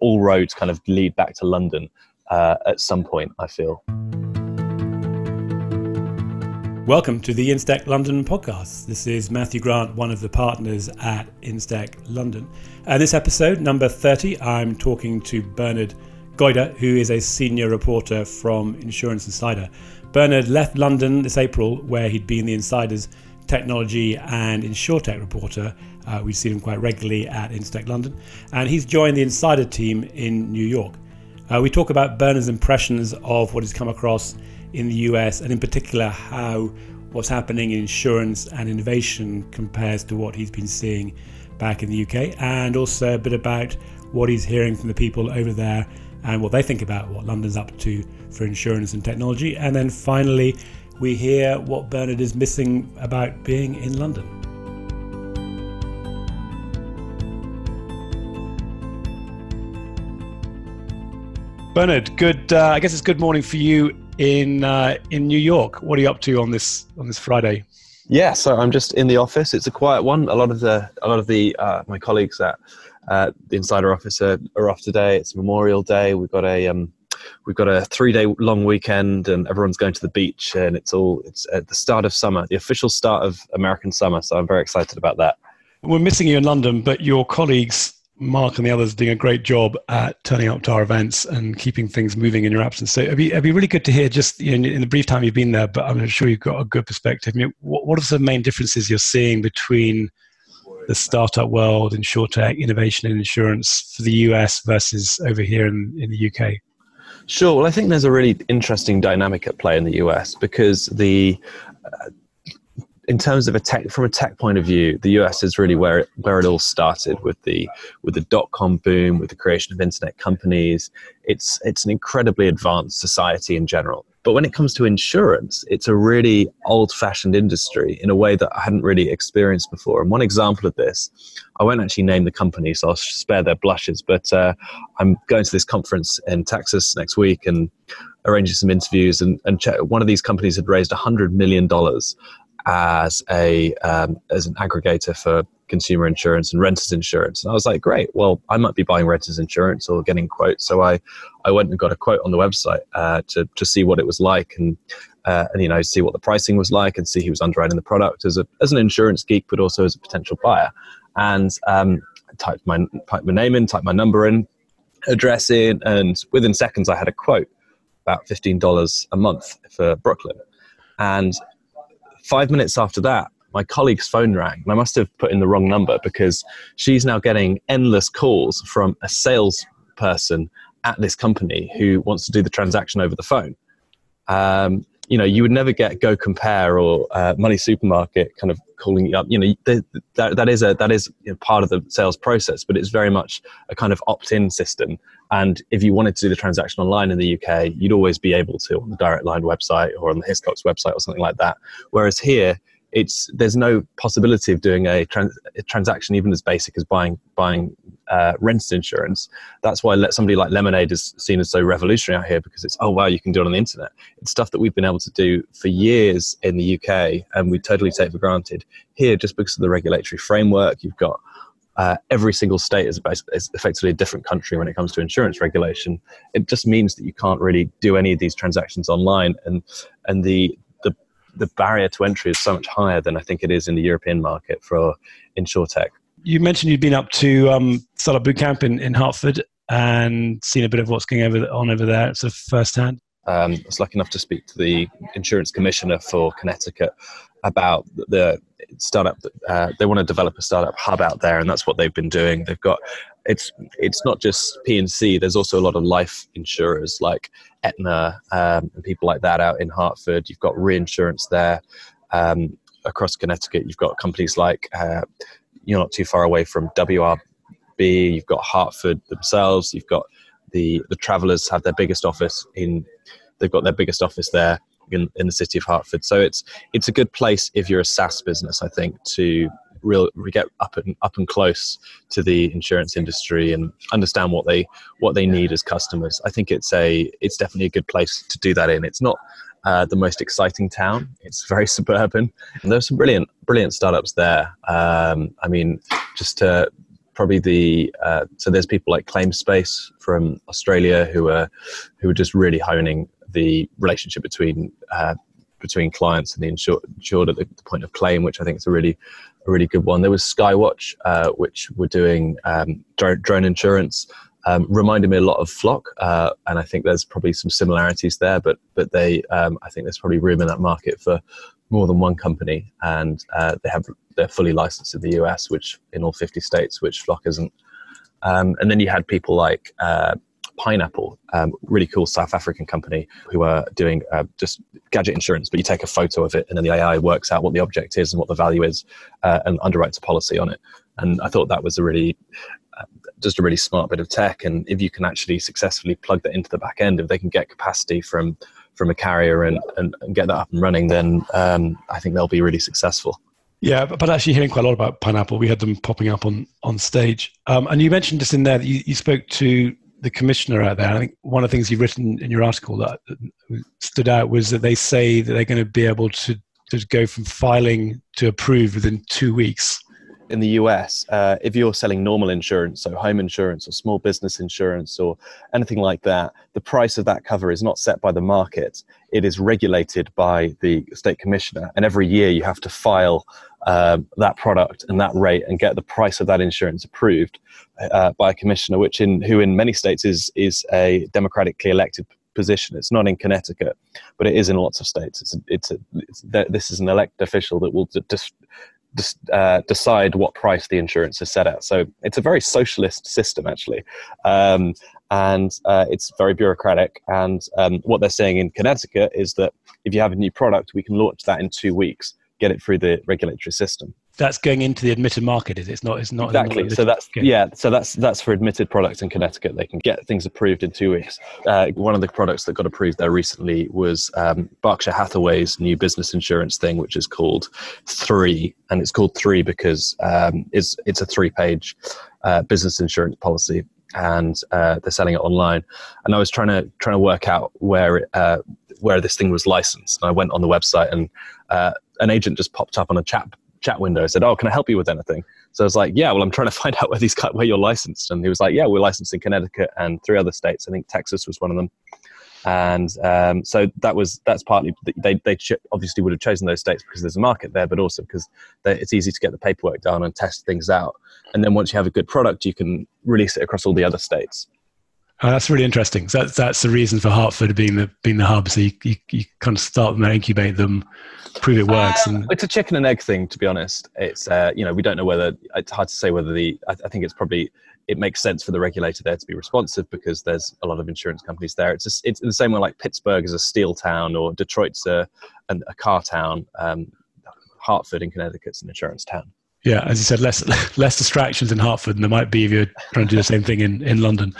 all roads kind of lead back to London uh, at some point. I feel. Welcome to the Instech London podcast. This is Matthew Grant, one of the partners at Instech London. And this episode, number 30, I'm talking to Bernard Goyder, who is a senior reporter from Insurance Insider. Bernard left London this April, where he'd been the Insider's technology and insurtech reporter. Uh, we see him quite regularly at Instech London, and he's joined the Insider team in New York. Uh, we talk about Bernard's impressions of what he's come across in the US, and in particular how what's happening in insurance and innovation compares to what he's been seeing back in the UK, and also a bit about what he's hearing from the people over there and what they think about what London's up to for insurance and technology. And then finally, we hear what Bernard is missing about being in London. Bernard, good. Uh, I guess it's good morning for you in uh, in New York. What are you up to on this on this Friday? Yeah, so I'm just in the office. It's a quiet one. A lot of the a lot of the uh, my colleagues at uh, the Insider office are, are, off today. It's Memorial Day. We've got a um, we've got a three day long weekend, and everyone's going to the beach. And it's all it's at the start of summer, the official start of American summer. So I'm very excited about that. We're missing you in London, but your colleagues Mark and the others are doing a great job at turning up to our events and keeping things moving in your absence. So it'd be, it'd be really good to hear just you know, in the brief time you've been there, but I'm sure you've got a good perspective. I mean, what, what are the main differences you're seeing between the startup world, insurtech, innovation and insurance for the US versus over here in, in the UK? Sure. Well, I think there's a really interesting dynamic at play in the US because the uh, in terms of a tech from a tech point of view, the US is really where it, where it all started with the with the dot com boom, with the creation of internet companies. It's it's an incredibly advanced society in general. But when it comes to insurance, it's a really old fashioned industry in a way that I hadn't really experienced before. And one example of this, I won't actually name the company, so I'll spare their blushes, but uh, I'm going to this conference in Texas next week and arranging some interviews. And, and one of these companies had raised $100 million as a um, as an aggregator for consumer insurance and renters insurance. And I was like, great. Well, I might be buying renters insurance or getting quotes. So I, I went and got a quote on the website uh, to to see what it was like and. Uh, and you know, see what the pricing was like, and see who was underwriting the product as a as an insurance geek, but also as a potential buyer. And um, typed my typed my name in, typed my number in, address in, and within seconds I had a quote about fifteen dollars a month for Brooklyn. And five minutes after that, my colleague's phone rang and I must have put in the wrong number because she's now getting endless calls from a salesperson at this company who wants to do the transaction over the phone. Um, you know, you would never get Go Compare or uh, Money Supermarket kind of calling you up. You know, that, that is a that is part of the sales process, but it's very much a kind of opt-in system. And if you wanted to do the transaction online in the UK, you'd always be able to on the Direct Line website or on the Hiscox website or something like that. Whereas here, it's there's no possibility of doing a, trans, a transaction even as basic as buying buying uh, rent insurance. That's why somebody like Lemonade is seen as so revolutionary out here because it's oh wow you can do it on the internet. It's stuff that we've been able to do for years in the UK and we totally take for granted. Here, just because of the regulatory framework, you've got uh, every single state is, is, effectively a different country when it comes to insurance regulation. It just means that you can't really do any of these transactions online, and and the the barrier to entry is so much higher than I think it is in the European market for insurtech. You mentioned you'd been up to um, Startup Bootcamp in, in Hartford and seen a bit of what's going over on over there, sort of firsthand. Um, I was lucky enough to speak to the insurance commissioner for Connecticut about the startup. Uh, they want to develop a startup hub out there, and that's what they've been doing. They've got it's it's not just P&C. There's also a lot of life insurers like Aetna um, and people like that out in Hartford. You've got reinsurance there um, across Connecticut. You've got companies like uh, you're not too far away from WRB. You've got Hartford themselves. You've got the the Travelers have their biggest office in. They've got their biggest office there in, in the city of Hartford. So it's it's a good place if you're a SaaS business, I think, to real we get up and up and close to the insurance industry and understand what they what they need as customers. I think it's a it's definitely a good place to do that in. It's not uh, the most exciting town. It's very suburban, and there's some brilliant brilliant startups there. Um, I mean, just to probably the uh, so there's people like ClaimSpace from Australia who are who are just really honing the relationship between uh, between clients and the insured, insured at the, the, point of claim, which I think is a really a really good one. There was Skywatch, uh, which were doing um, drone, drone insurance. Um, reminded me a lot of Flock, uh, and I think there's probably some similarities there. But but they, um, I think there's probably room in that market for more than one company, and uh, they have they're fully licensed in the US, which in all 50 states, which Flock isn't. Um, and then you had people like uh, Pineapple, um, really cool South African company who are doing uh, just gadget insurance, but you take a photo of it and then the AI works out what the object is and what the value is uh, and underwrites a policy on it. And I thought that was a really uh, just a really smart bit of tech. And if you can actually successfully plug that into the back end, if they can get capacity from from a carrier and, and, and get that up and running, then um, I think they'll be really successful. Yeah, but actually hearing quite a lot about Pineapple, we had them popping up on on stage. Um, and you mentioned just in there that you, you spoke to the commissioner out there. I think one of the things you've written in your article that stood out was that they say that they're going to be able to, to go from filing to approved within two weeks. In the US, uh, if you're selling normal insurance, so home insurance or small business insurance or anything like that, the price of that cover is not set by the market. It is regulated by the state commissioner. And every year you have to file um, that product and that rate and get the price of that insurance approved uh, by a commissioner, which in who in many states is is a democratically elected position. It's not in Connecticut, but it is in lots of states. It's it's, a, it's this is an elected official that will just uh, decide what price the insurance is set at. So it's a very socialist system, actually. Um, and uh, it's very bureaucratic. And um, what they're saying in Connecticut is that if you have a new product, we can launch that in two weeks get it through the regulatory system. That's going into the admitted market, is it? It's not. It's not exactly. So that's yeah. So that's that's for admitted products in Connecticut. They can get things approved in two weeks. Uh, one of the products that got approved there recently was um, Berkshire Hathaway's new business insurance thing, which is called Three, and it's called Three because um, it's it's a three-page uh, business insurance policy and uh, they're selling it online. And I was trying to trying to work out where it, uh, where this thing was licensed. And I went on the website, and uh, an agent just popped up on a chat chat window. said, "Oh, can I help you with anything?" So I was like, "Yeah, well, I'm trying to find out where these where you're licensed." And he was like, "Yeah, we're licensed in Connecticut and three other states. I think Texas was one of them." And um, so that was that's partly they they obviously would have chosen those states because there's a market there, but also because it's easy to get the paperwork done and test things out. And then once you have a good product, you can release it across all the other states. Oh, that's really interesting. So that's, that's the reason for Hartford being the being the hub. So you, you, you kind of start them, incubate them, prove it works. and it's a chicken and egg thing, to be honest. It's uh, you know we don't know whether it's hard to say whether the. I, I, think it's probably it makes sense for the regulator there to be responsive because there's a lot of insurance companies there. It's just, it's the same way like Pittsburgh is a steel town or Detroit's a a, a car town. Um, Hartford in Connecticut's an insurance town. Yeah, as you said, less less distractions in Hartford than there might be if you're trying to do the same thing in, in London.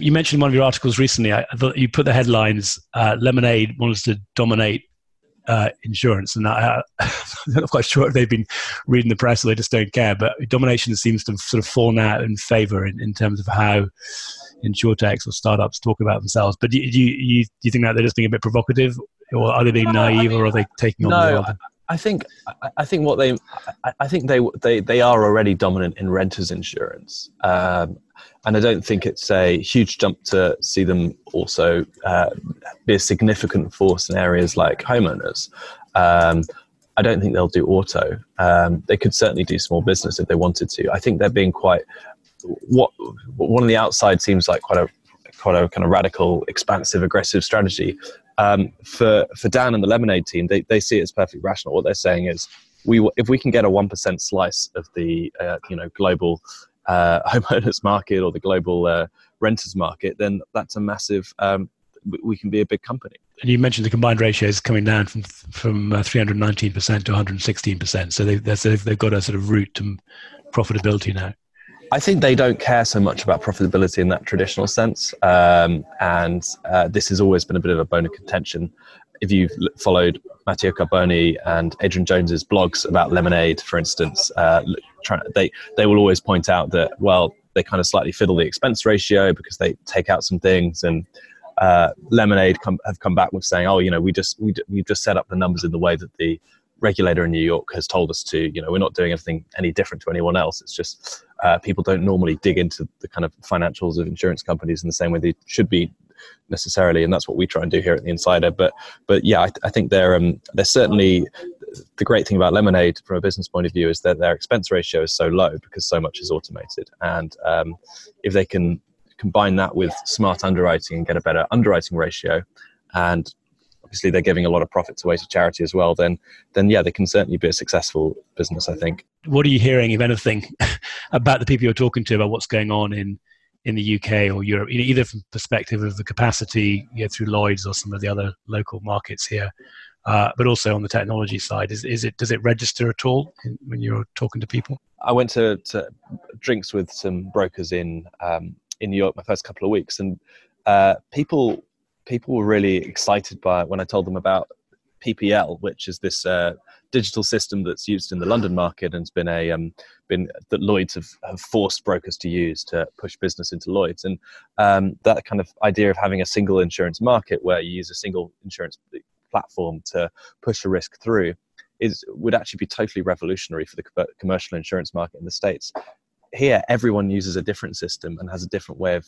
You mentioned in one of your articles recently. I, thought you put the headlines: uh, "Lemonade wants to dominate uh, insurance," and I, am not quite sure if they've been reading the press or they just don't care. But domination seems to have sort of fallen out in favour in, in terms of how insurtechs or startups talk about themselves. But do you, you, do you think that they're just being a bit provocative, or are they being naive, or are they taking on no, the world? I think I think what they I think they they they are already dominant in renters insurance, um, and I don't think it's a huge jump to see them also uh, be a significant force in areas like homeowners. Um, I don't think they'll do auto. Um, they could certainly do small business if they wanted to. I think they're being quite what one on the outside seems like quite a quite a kind of radical, expansive, aggressive strategy. Um, for for Dan and the Lemonade team, they, they see it as perfectly rational. What they're saying is, we if we can get a one percent slice of the uh, you know global uh, homeowners market or the global uh, renters market, then that's a massive. Um, we can be a big company. And you mentioned the combined ratio is coming down from from 319% uh, to 116%. So they, they've, they've got a sort of route to profitability now. I think they don't care so much about profitability in that traditional sense, um, and uh, this has always been a bit of a bone of contention. If you've followed Matteo Carboni and Adrian Jones's blogs about Lemonade, for instance, uh, they they will always point out that well they kind of slightly fiddle the expense ratio because they take out some things and. Uh, Lemonade come, have come back with saying, "Oh, you know, we just we we've just set up the numbers in the way that the regulator in New York has told us to. You know, we're not doing anything any different to anyone else. It's just uh, people don't normally dig into the kind of financials of insurance companies in the same way they should be necessarily, and that's what we try and do here at the Insider. But but yeah, I, I think they're um, they're certainly the great thing about Lemonade from a business point of view is that their expense ratio is so low because so much is automated, and um, if they can combine that with smart underwriting and get a better underwriting ratio, and obviously they're giving a lot of profits away to charity as well, then then yeah, they can certainly be a successful business. I think. What are you hearing, if anything, about the people you're talking to about what's going on in in the UK or Europe, either from perspective of the capacity you know, through Lloyd's or some of the other local markets here, uh, but also on the technology side. Is, is it does it register at all in, when you're talking to people? I went to, to drinks with some brokers in um, in New York my first couple of weeks, and uh, people people were really excited by it when I told them about PPL, which is this uh, digital system that's used in the London market and has been a um, been that Lloyd's have, have forced brokers to use to push business into Lloyd's, and um, that kind of idea of having a single insurance market where you use a single insurance platform to push a risk through is would actually be totally revolutionary for the commercial insurance market in the states. Here, everyone uses a different system and has a different way of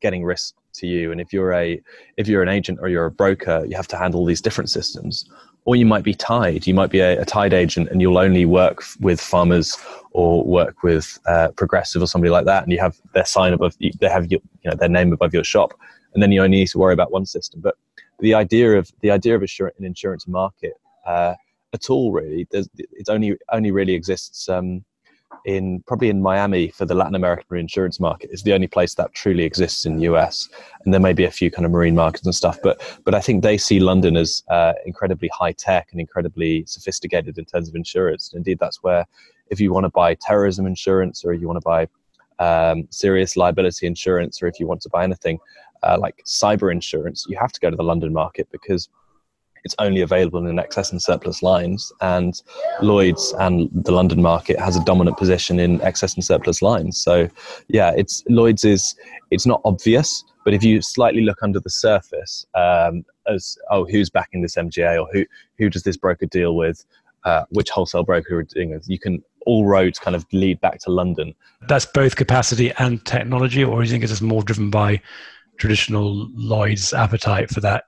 getting risk to you. And if you're a if you're an agent or you're a broker you have to handle these different systems. Or you might be tied. You might be a, a tied agent and you'll only work with farmers or work with uh, progressive or somebody like that. And you have their sign above they have your, you know their name above your shop. And then you only need to worry about one system. But the idea of the idea of an insurance market uh, at all really it only only really exists um, in probably in Miami for the Latin American reinsurance market is the only place that truly exists in the US, and there may be a few kind of marine markets and stuff, but but I think they see London as uh, incredibly high tech and incredibly sophisticated in terms of insurance. Indeed, that's where if you want to buy terrorism insurance or you want to buy um, serious liability insurance, or if you want to buy anything uh, like cyber insurance, you have to go to the London market because it's only available in excess and surplus lines, and Lloyd's and the London market has a dominant position in excess and surplus lines. So, yeah, it's Lloyd's is it's not obvious, but if you slightly look under the surface, um, as oh, who's backing this MGA or who who does this broker deal with, uh, which wholesale broker are doing it, you can all roads kind of lead back to London. That's both capacity and technology, or do you think it's just more driven by traditional Lloyd's appetite for that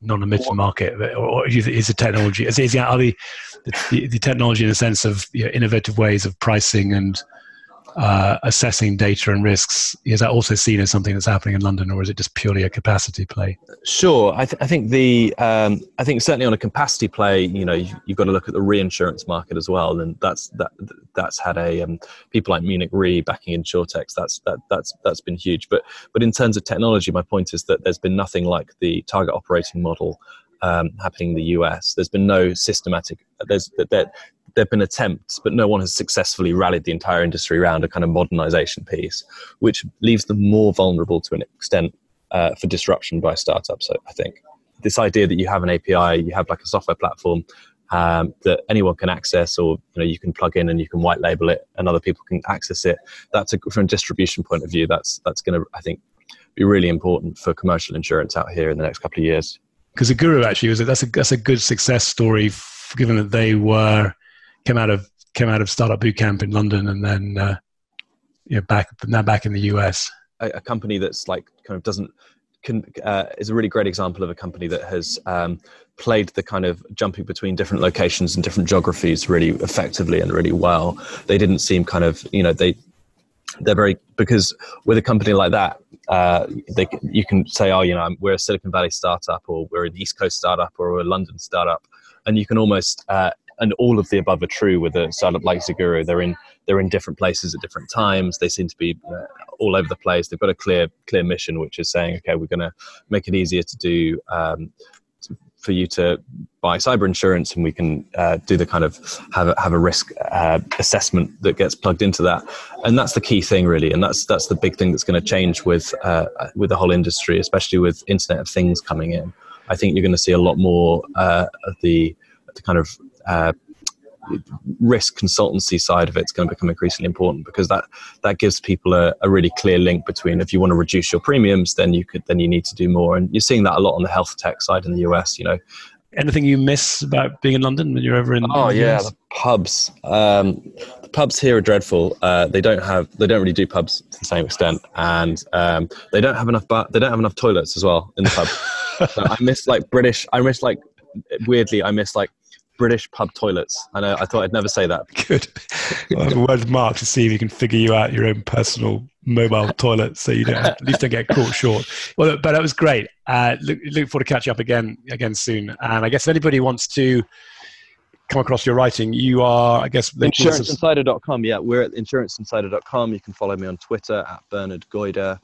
non-admitted market, or is the technology? Is, is are the, the, the technology in the sense of you know, innovative ways of pricing and uh, assessing data and risks? Is that also seen as something that's happening in London, or is it just purely a capacity play? Sure, I, th- I think the um, I think certainly on a capacity play, you know, you, have got to look at the reinsurance market as well, and that's that that's had a um, people like Munich Re backing InsurTechs. That's that that's that's been huge. But but in terms of technology, my point is that there's been nothing like the target operating model um, happening in the US. There's been no systematic. There's there, there have been attempts, but no one has successfully rallied the entire industry around a kind of modernization piece, which leaves them more vulnerable to an extent uh, for disruption by startups. So, I think this idea that you have an API, you have like a software platform um, that anyone can access, or you know you can plug in and you can white label it, and other people can access it. That's a, from a distribution point of view. That's that's going to I think be really important for commercial insurance out here in the next couple of years. Because the Guru actually was a, that's a that's a good success story, given that they were came out of came out of startup boot camp in London and then uh, you know back now back in the US. A, a company that's like kind of doesn't can, uh, is a really great example of a company that has um, played the kind of jumping between different locations and different geographies really effectively and really well. They didn't seem kind of you know they they're very because with a company like that, uh, they you can say, oh, you know, we're a Silicon Valley startup, or we're an East Coast startup, or a London startup, and you can almost uh, and all of the above are true with a startup like Seguro. They're in they're in different places at different times. They seem to be uh, all over the place. They've got a clear clear mission, which is saying, okay, we're going to make it easier to do um, for you to buy cyber insurance, and we can uh, do the kind of have a, have a risk uh, assessment that gets plugged into that. And that's the key thing, really. And that's that's the big thing that's going to change with uh, with the whole industry, especially with Internet of Things coming in. I think you're going to see a lot more uh, of the the kind of uh, risk consultancy side of it's going to become increasingly important because that that gives people a, a, really clear link between if you want to reduce your premiums then you could then you need to do more and you're seeing that a lot on the health tech side in the US you know anything you miss about being in London when you're over in? Oh in yeah, the pubs. Um, the pubs here are dreadful. Uh, they don't have. They don't really do pubs to the same extent, and um, they don't have enough. But they don't have enough toilets as well in the pub. so I miss like British. I miss like weirdly. I miss like British pub toilets. I know. I thought I'd never say that. Good. Well, the word mark to see if you can figure you out your own personal mobile toilet, so you don't at least don't get caught short. Well, but that was great. Uh, look, look forward to catching up again again soon. And I guess if anybody wants to come across your writing, you are, I guess, they can subs- Insuranceinsider.com. Yeah, we're at insuranceinsider.com. You can follow me on Twitter at Bernard Goyder,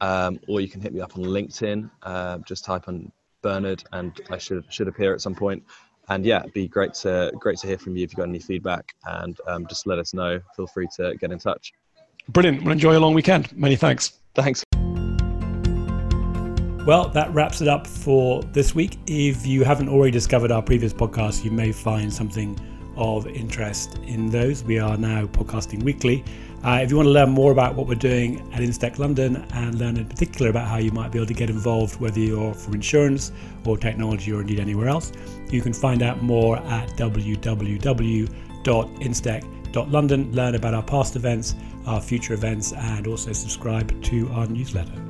um, or you can hit me up on LinkedIn. Uh, just type on Bernard, and I should should appear at some point. And yeah, it'd be great to great to hear from you if you've got any feedback, and um, just let us know. Feel free to get in touch. brilliant. Well, enjoy your long weekend. Many thanks. Thanks. Well, that wraps it up for this week. If you haven't already discovered our previous podcast, you may find something of interest in those. We are now podcasting weekly. Uh, if you want to learn more about what we're doing at Instech London and learn in particular about how you might be able to get involved, whether you're for insurance or technology or indeed anywhere else, you can find out more at www.instech.london. Learn about our past events, our future events, and also subscribe to our newsletter.